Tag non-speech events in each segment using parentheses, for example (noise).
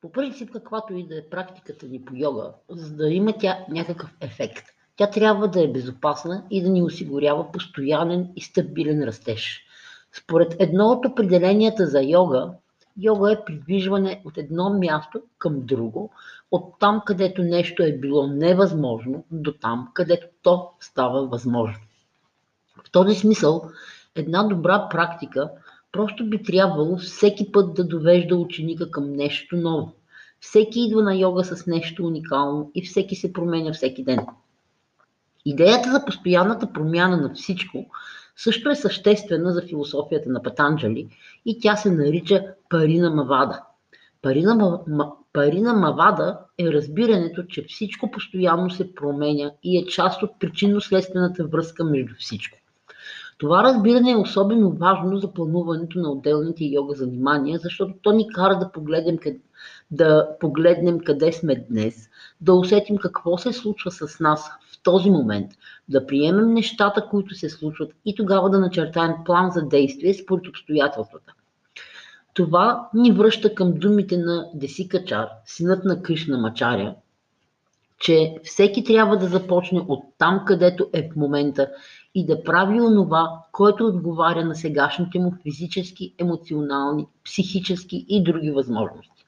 По принцип, каквато и да е практиката ни по йога, за да има тя някакъв ефект, тя трябва да е безопасна и да ни осигурява постоянен и стабилен растеж. Според едно от определенията за йога, йога е придвижване от едно място към друго, от там, където нещо е било невъзможно, до там, където то става възможно. В този смисъл, една добра практика просто би трябвало всеки път да довежда ученика към нещо ново. Всеки идва на йога с нещо уникално и всеки се променя всеки ден. Идеята за постоянната промяна на всичко също е съществена за философията на Патанджали и тя се нарича Парина Мавада. Парина, парина Мавада е разбирането, че всичко постоянно се променя и е част от причинно-следствената връзка между всичко. Това разбиране е особено важно за плануването на отделните йога занимания, защото то ни кара да погледнем, да погледнем къде сме днес, да усетим какво се случва с нас в този момент, да приемем нещата, които се случват и тогава да начертаем план за действие според обстоятелствата. Това ни връща към думите на Десикачар, синът на Кришна Мачаря, че всеки трябва да започне от там, където е в момента и да прави онова, което отговаря на сегашните му физически, емоционални, психически и други възможности.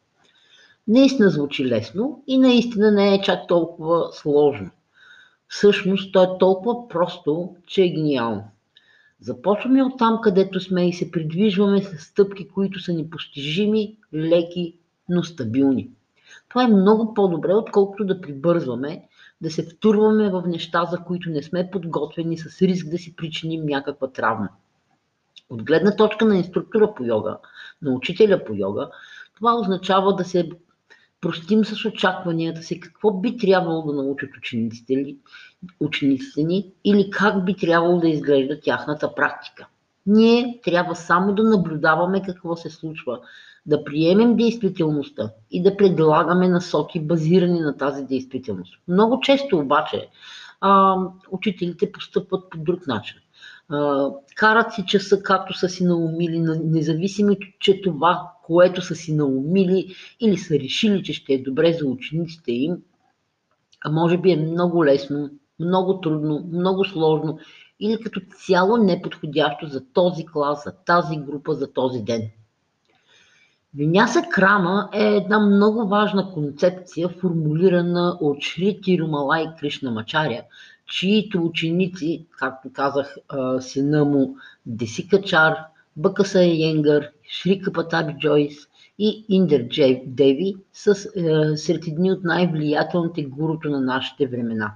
Наистина звучи лесно и наистина не е чак толкова сложно. Всъщност то е толкова просто, че е гениално. Започваме от там, където сме и се придвижваме с стъпки, които са непостижими, леки, но стабилни. Това е много по-добре, отколкото да прибързваме, да се втурваме в неща, за които не сме подготвени с риск да си причиним някаква травма. От гледна точка на инструктора по йога, на учителя по йога, това означава да се простим с очакванията си какво би трябвало да научат учениците, учениците ни или как би трябвало да изглежда тяхната практика. Ние трябва само да наблюдаваме какво се случва, да приемем действителността и да предлагаме насоки, базирани на тази действителност. Много често обаче а, учителите постъпват по друг начин. А, карат си часа както са си наумили, независимо, че това, което са си наумили или са решили, че ще е добре за учениците им, а може би е много лесно, много трудно, много сложно или като цяло неподходящо за този клас, за тази група, за този ден. Виняса Крама е една много важна концепция, формулирана от Шри Тирумалай Кришна Мачаря, чието ученици, както казах, сина му Десикачар, Бъкаса Йенгър, Шри Капатаби Джойс и Индер Деви са сред едни от най-влиятелните гуруто на нашите времена.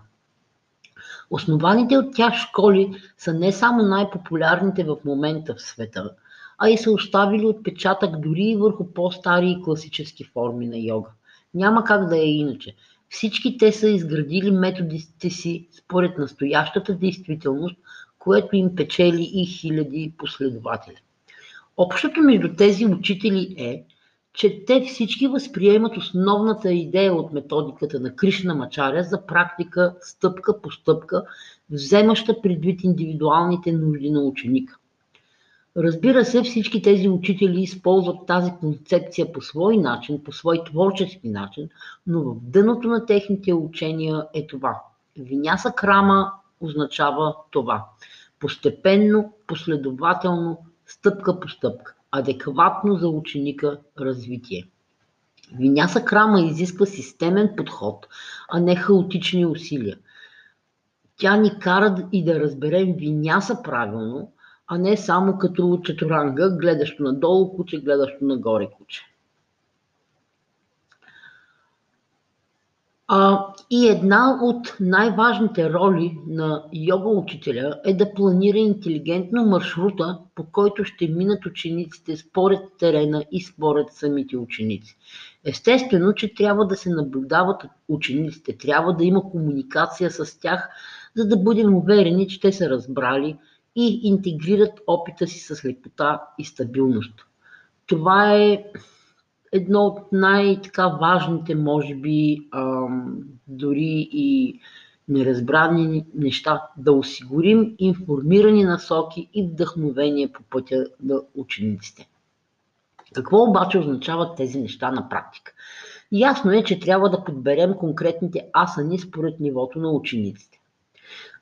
Основаните от тях школи са не само най-популярните в момента в света – а и са оставили отпечатък дори и върху по-стари и класически форми на йога. Няма как да е иначе. Всички те са изградили методите си според настоящата действителност, което им печели и хиляди последователи. Общото между тези учители е, че те всички възприемат основната идея от методиката на Кришна Мачаря за практика стъпка по стъпка, вземаща предвид индивидуалните нужди на ученика. Разбира се, всички тези учители използват тази концепция по свой начин, по свой творчески начин, но в дъното на техните учения е това. Виняса крама означава това. Постепенно, последователно, стъпка по стъпка, адекватно за ученика развитие. Виняса крама изисква системен подход, а не хаотични усилия. Тя ни кара и да разберем виняса правилно, а не само като четоранга, гледащо надолу куче, гледащо нагоре куче. А, и една от най-важните роли на йога учителя е да планира интелигентно маршрута, по който ще минат учениците според терена и според самите ученици. Естествено, че трябва да се наблюдават учениците, трябва да има комуникация с тях, за да бъдем уверени, че те са разбрали, и интегрират опита си с лекота и стабилност. Това е едно от най-така важните, може би, ам, дори и неразбрани неща, да осигурим информирани насоки и вдъхновение по пътя на учениците. Какво обаче означават тези неща на практика? Ясно е, че трябва да подберем конкретните асани според нивото на учениците.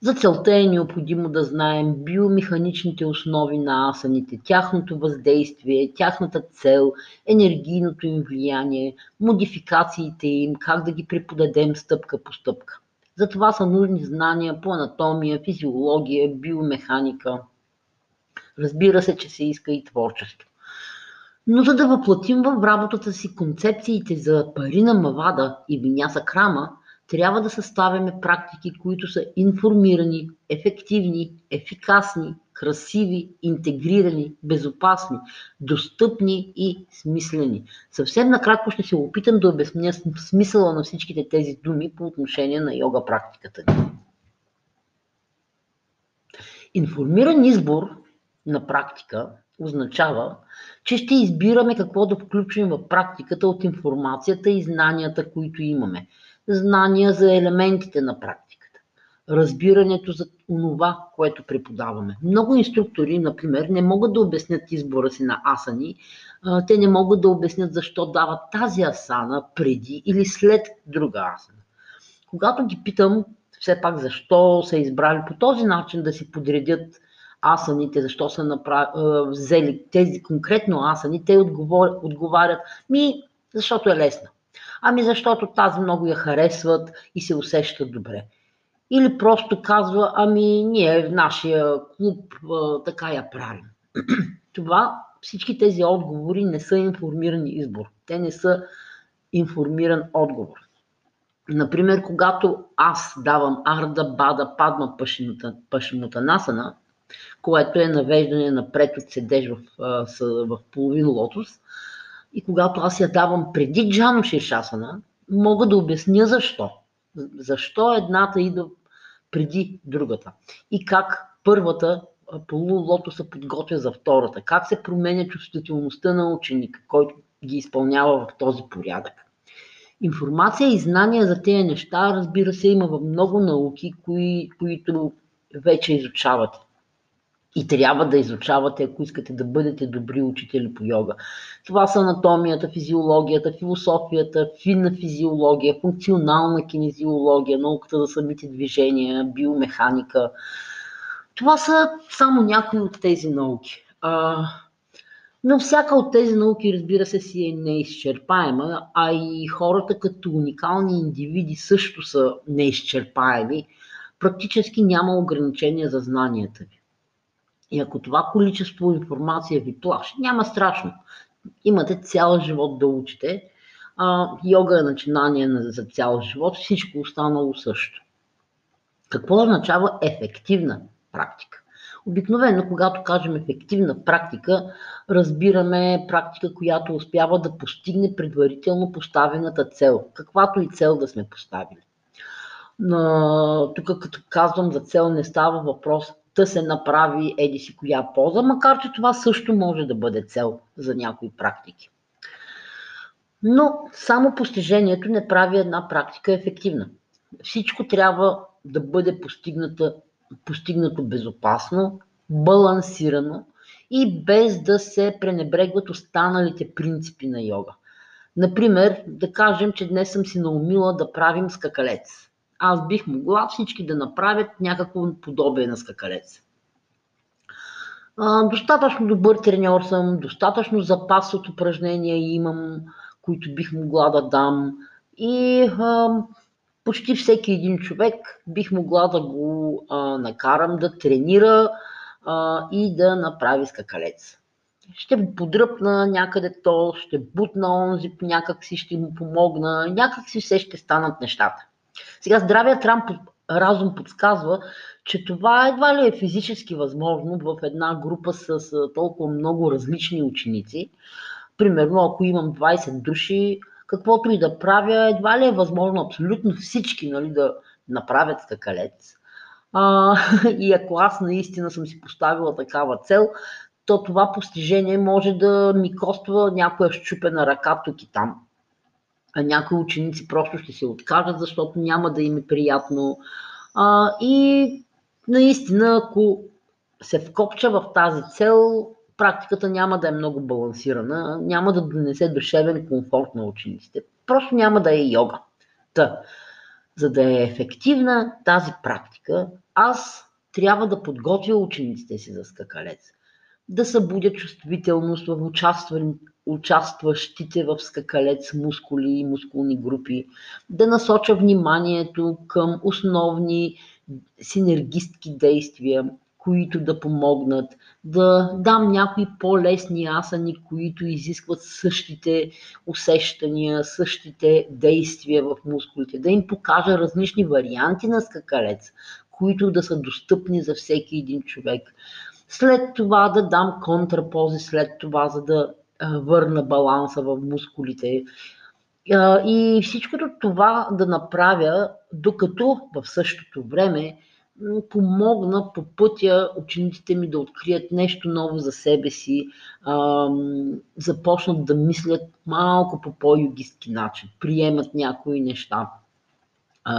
За целта е необходимо да знаем биомеханичните основи на асаните, тяхното въздействие, тяхната цел, енергийното им влияние, модификациите им, как да ги преподадем стъпка по стъпка. За това са нужни знания по анатомия, физиология, биомеханика. Разбира се, че се иска и творчество. Но за да въплатим в работата си концепциите за парина Мавада и Виняса Крама, трябва да съставяме практики, които са информирани, ефективни, ефикасни, красиви, интегрирани, безопасни, достъпни и смислени. Съвсем накратко ще се опитам да обясня смисъла на всичките тези думи по отношение на йога практиката ни. Информиран избор на практика означава, че ще избираме какво да включим в практиката от информацията и знанията, които имаме. Знания за елементите на практиката. Разбирането за онова, което преподаваме. Много инструктори, например, не могат да обяснят избора си на асани. Те не могат да обяснят защо дават тази асана преди или след друга асана. Когато ги питам все пак защо са избрали по този начин да си подредят асаните, защо са направ... взели тези конкретно асани, те отговор... отговарят, ми, защото е лесна. Ами защото тази много я харесват и се усещат добре. Или просто казва, ами ние в нашия клуб така я правим. (clears throat) Това, всички тези отговори не са информиран избор. Те не са информиран отговор. Например, когато аз давам Арда Бада Падма Пашимутанасана, което е навеждане напред от седеж в, в половин лотос. И когато аз я давам преди Джано Шишасана, мога да обясня защо. Защо едната идва преди другата. И как първата полулото се подготвя за втората. Как се променя чувствителността на ученика, който ги изпълнява в този порядък. Информация и знания за тези неща, разбира се, има в много науки, кои, които вече изучавате и трябва да изучавате, ако искате да бъдете добри учители по йога. Това са анатомията, физиологията, философията, финна физиология, функционална кинезиология, науката за самите движения, биомеханика. Това са само някои от тези науки. А, но всяка от тези науки, разбира се, си е неизчерпаема, а и хората като уникални индивиди също са неизчерпаеми. Практически няма ограничения за знанията ви. И ако това количество информация ви плаши, няма страшно. Имате цял живот да учите. А, йога е начинание за цял живот, всичко останало също. Какво означава ефективна практика? Обикновено, когато кажем ефективна практика, разбираме практика, която успява да постигне предварително поставената цел, каквато и цел да сме поставили. Тук като казвам за цел не става въпрос да се направи еди си коя поза, макар че това също може да бъде цел за някои практики. Но само постижението не прави една практика ефективна. Всичко трябва да бъде постигнато безопасно, балансирано и без да се пренебрегват останалите принципи на йога. Например, да кажем, че днес съм си наумила да правим скакалец аз бих могла всички да направят някакво подобие на скакалец. Достатъчно добър треньор съм, достатъчно запас от упражнения имам, които бих могла да дам и а, почти всеки един човек бих могла да го а, накарам да тренира а, и да направи скакалец. Ще го подръпна някъде то, ще бутна онзи, някак си ще му помогна, някак си все ще станат нещата. Сега здравият разум подсказва, че това едва ли е физически възможно в една група с толкова много различни ученици. Примерно, ако имам 20 души, каквото и да правя, едва ли е възможно абсолютно всички нали, да направят скакалец. А, (laughs) и ако аз наистина съм си поставила такава цел, то това постижение може да ми коства някоя щупена ръка тук и там а някои ученици просто ще се откажат, защото няма да им е приятно. А, и наистина, ако се вкопча в тази цел, практиката няма да е много балансирана, няма да донесе душевен комфорт на учениците. Просто няма да е йога. Та, за да е ефективна тази практика, аз трябва да подготвя учениците си за скакалец. Да събудя чувствителност в участващите в скакалец мускули и мускулни групи, да насоча вниманието към основни синергистки действия, които да помогнат, да дам някои по-лесни асани, които изискват същите усещания, същите действия в мускулите, да им покажа различни варианти на скакалец, които да са достъпни за всеки един човек. След това да дам контрапози, след това, за да върна баланса в мускулите. И всичкото това да направя, докато в същото време помогна по пътя учениците ми да открият нещо ново за себе си, започнат да мислят малко по по-югистки начин, приемат някои неща,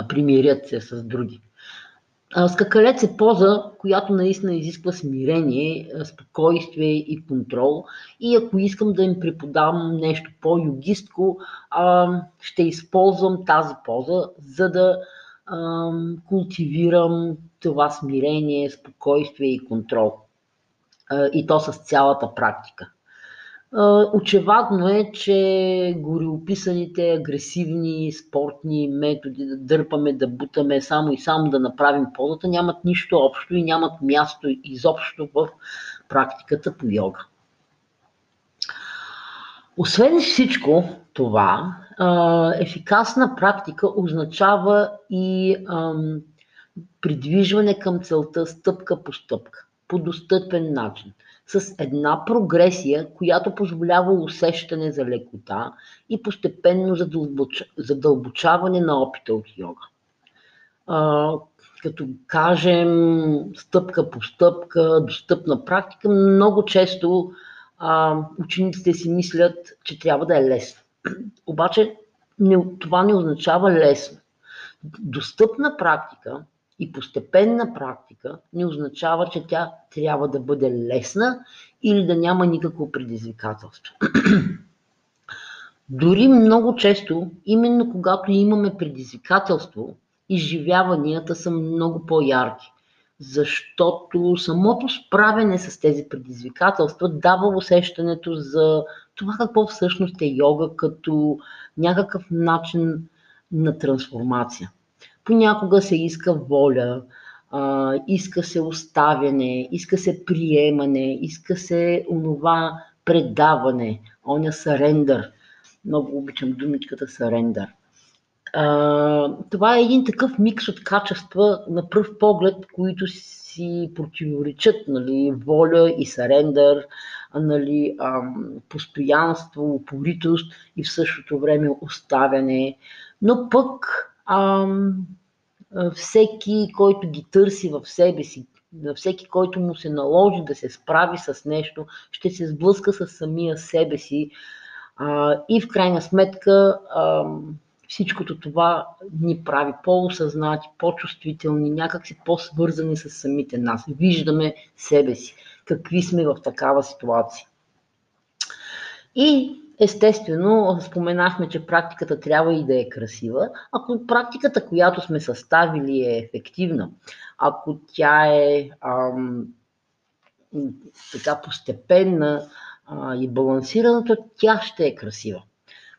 примирят се с други. Скакалец е поза, която наистина изисква смирение, спокойствие и контрол. И ако искам да им преподавам нещо по-югистко, ще използвам тази поза, за да култивирам това смирение, спокойствие и контрол. И то с цялата практика. Очевадно е, че гореописаните агресивни спортни методи да дърпаме, да бутаме само и само да направим позата нямат нищо общо и нямат място изобщо в практиката по йога. Освен всичко това, ефикасна практика означава и придвижване към целта стъпка по стъпка, по достъпен начин – с една прогресия, която позволява усещане за лекота и постепенно задълбочаване на опита от йога. А, като кажем стъпка по стъпка, достъпна практика, много често а, учениците си мислят, че трябва да е лесно. (clears throat) Обаче не, това не означава лесно. Достъпна практика и постепенна практика не означава, че тя трябва да бъде лесна или да няма никакво предизвикателство. (clears throat) Дори много често, именно когато имаме предизвикателство, изживяванията са много по-ярки, защото самото справяне с тези предизвикателства дава усещането за това какво всъщност е йога като някакъв начин на трансформация. Понякога се иска воля, а, иска се оставяне, иска се приемане, иска се онова предаване, оня сарендър. Много обичам думичката сарендър. това е един такъв микс от качества на пръв поглед, които си противоречат, нали, воля и сарендър, нали, постоянство, упоритост и в същото време оставяне. Но пък ам, всеки, който ги търси в себе си, на всеки, който му се наложи да се справи с нещо, ще се сблъска с самия себе си а, и в крайна сметка а, всичкото това ни прави по-осъзнати, по-чувствителни, някакси по-свързани с самите нас. Виждаме себе си, какви сме в такава ситуация. И Естествено, споменахме, че практиката трябва и да е красива. Ако практиката, която сме съставили е ефективна, ако тя е ам, така постепенна а, и балансирана, то тя ще е красива.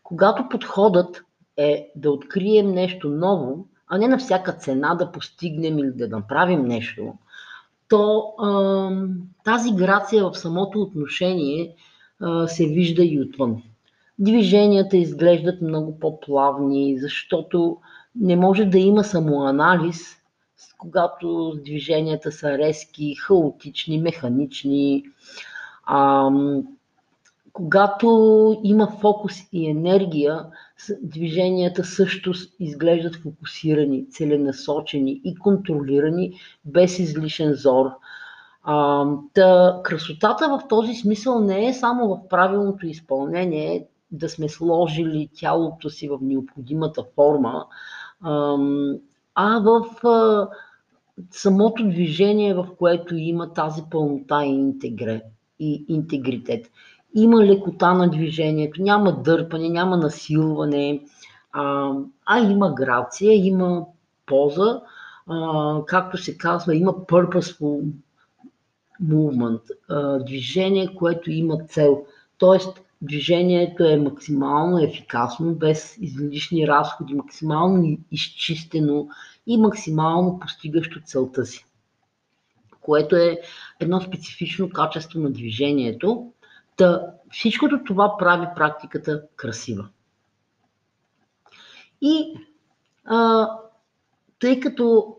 Когато подходът е да открием нещо ново, а не на всяка цена да постигнем или да направим нещо, то ам, тази грация в самото отношение се вижда и отвън. Движенията изглеждат много по-плавни, защото не може да има самоанализ, когато движенията са резки, хаотични, механични. А, когато има фокус и енергия, движенията също изглеждат фокусирани, целенасочени и контролирани, без излишен зор. А, та, красотата в този смисъл не е само в правилното изпълнение, да сме сложили тялото си в необходимата форма, а в самото движение, в което има тази пълнота и, интегре, и интегритет. има лекота на движението, няма дърпане, няма насилване, а, а има грация, има поза, а, както се казва, има purposeful movement, движение, което има цел. Тоест, движението е максимално ефикасно, без излишни разходи, максимално изчистено и максимално постигащо целта си, което е едно специфично качество на движението. Та, всичкото това прави практиката красива. И а, тъй като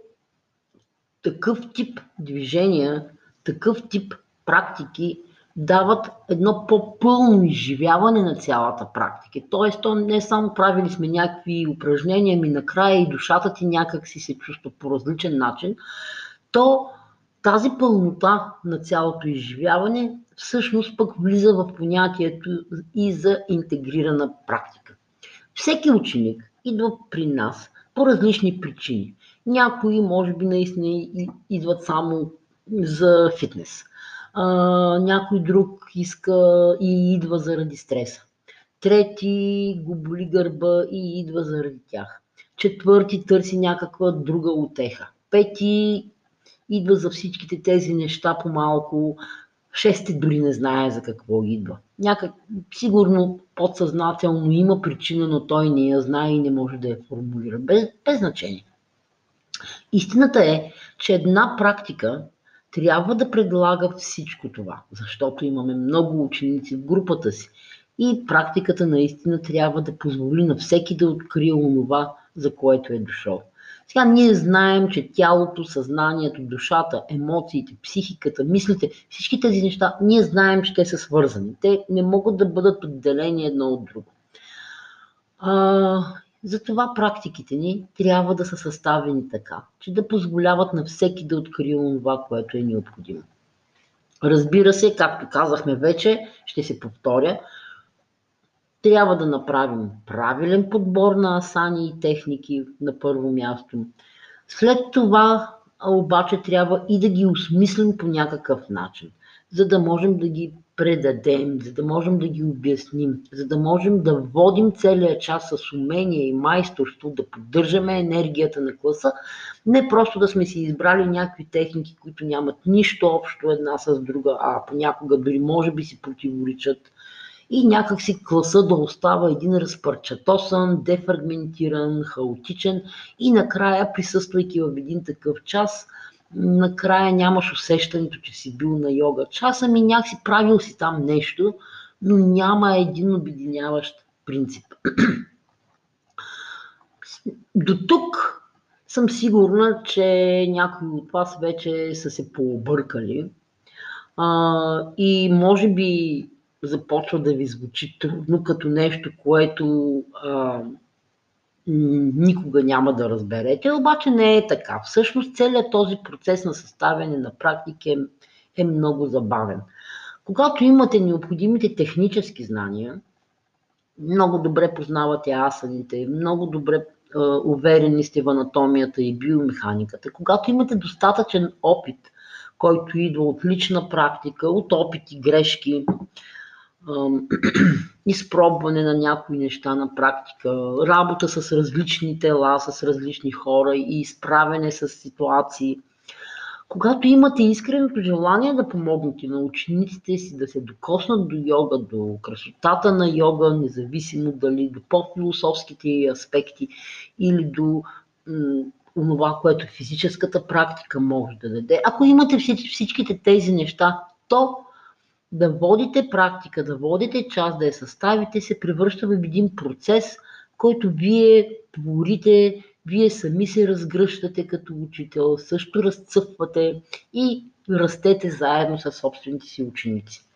такъв тип движения, такъв тип практики дават едно по-пълно изживяване на цялата практика. Тоест, то не само правили сме някакви упражнения, ми накрая и душата ти някак си се чувства по различен начин, то тази пълнота на цялото изживяване всъщност пък влиза в понятието и за интегрирана практика. Всеки ученик идва при нас по различни причини. Някои, може би, наистина идват само за фитнес. А, някой друг иска и идва заради стреса. Трети го боли гърба и идва заради тях. Четвърти търси някаква друга утеха. Пети идва за всичките тези неща по-малко. Шести дори не знае за какво идва. Някак, сигурно подсъзнателно има причина, но той не я знае и не може да я формулира. Без, без значение. Истината е, че една практика трябва да предлага всичко това, защото имаме много ученици в групата си. И практиката наистина трябва да позволи на всеки да открие онова, за което е дошъл. Сега ние знаем, че тялото, съзнанието, душата, емоциите, психиката, мислите, всички тези неща, ние знаем, че те са свързани. Те не могат да бъдат отделени едно от друго. А, затова практиките ни трябва да са съставени така, че да позволяват на всеки да открие това, което е необходимо. Разбира се, както казахме вече, ще се повторя, трябва да направим правилен подбор на асани и техники на първо място. След това обаче трябва и да ги осмислим по някакъв начин, за да можем да ги предадем, за да можем да ги обясним, за да можем да водим целия час с умение и майсторство, да поддържаме енергията на класа, не просто да сме си избрали някакви техники, които нямат нищо общо една с друга, а понякога дори може би си противоречат. И някакси класа да остава един разпърчатосан, дефрагментиран, хаотичен и накрая, присъствайки в един такъв час, накрая нямаш усещането, че си бил на йога часа ми, някакси правил си там нещо, но няма един обединяващ принцип. (clears throat) До тук съм сигурна, че някои от вас вече са се пообъркали а, и може би започва да ви звучи трудно като нещо, което а, никога няма да разберете, обаче не е така. Всъщност целият този процес на съставяне на практики е, е много забавен. Когато имате необходимите технически знания, много добре познавате асаните, много добре е, уверени сте в анатомията и биомеханиката, когато имате достатъчен опит, който идва от лична практика, от опити, грешки, (clears throat) изпробване на някои неща на практика, работа с различни тела, с различни хора и изправене с ситуации. Когато имате искреното желание да помогнете на учениците си да се докоснат до йога, до красотата на йога, независимо дали до по-философските аспекти или до това, което физическата практика може да даде. Ако имате всичките тези неща, то да водите практика, да водите част, да я съставите, се превръща в един процес, който вие творите, вие сами се разгръщате като учител, също разцъфвате и растете заедно с собствените си ученици.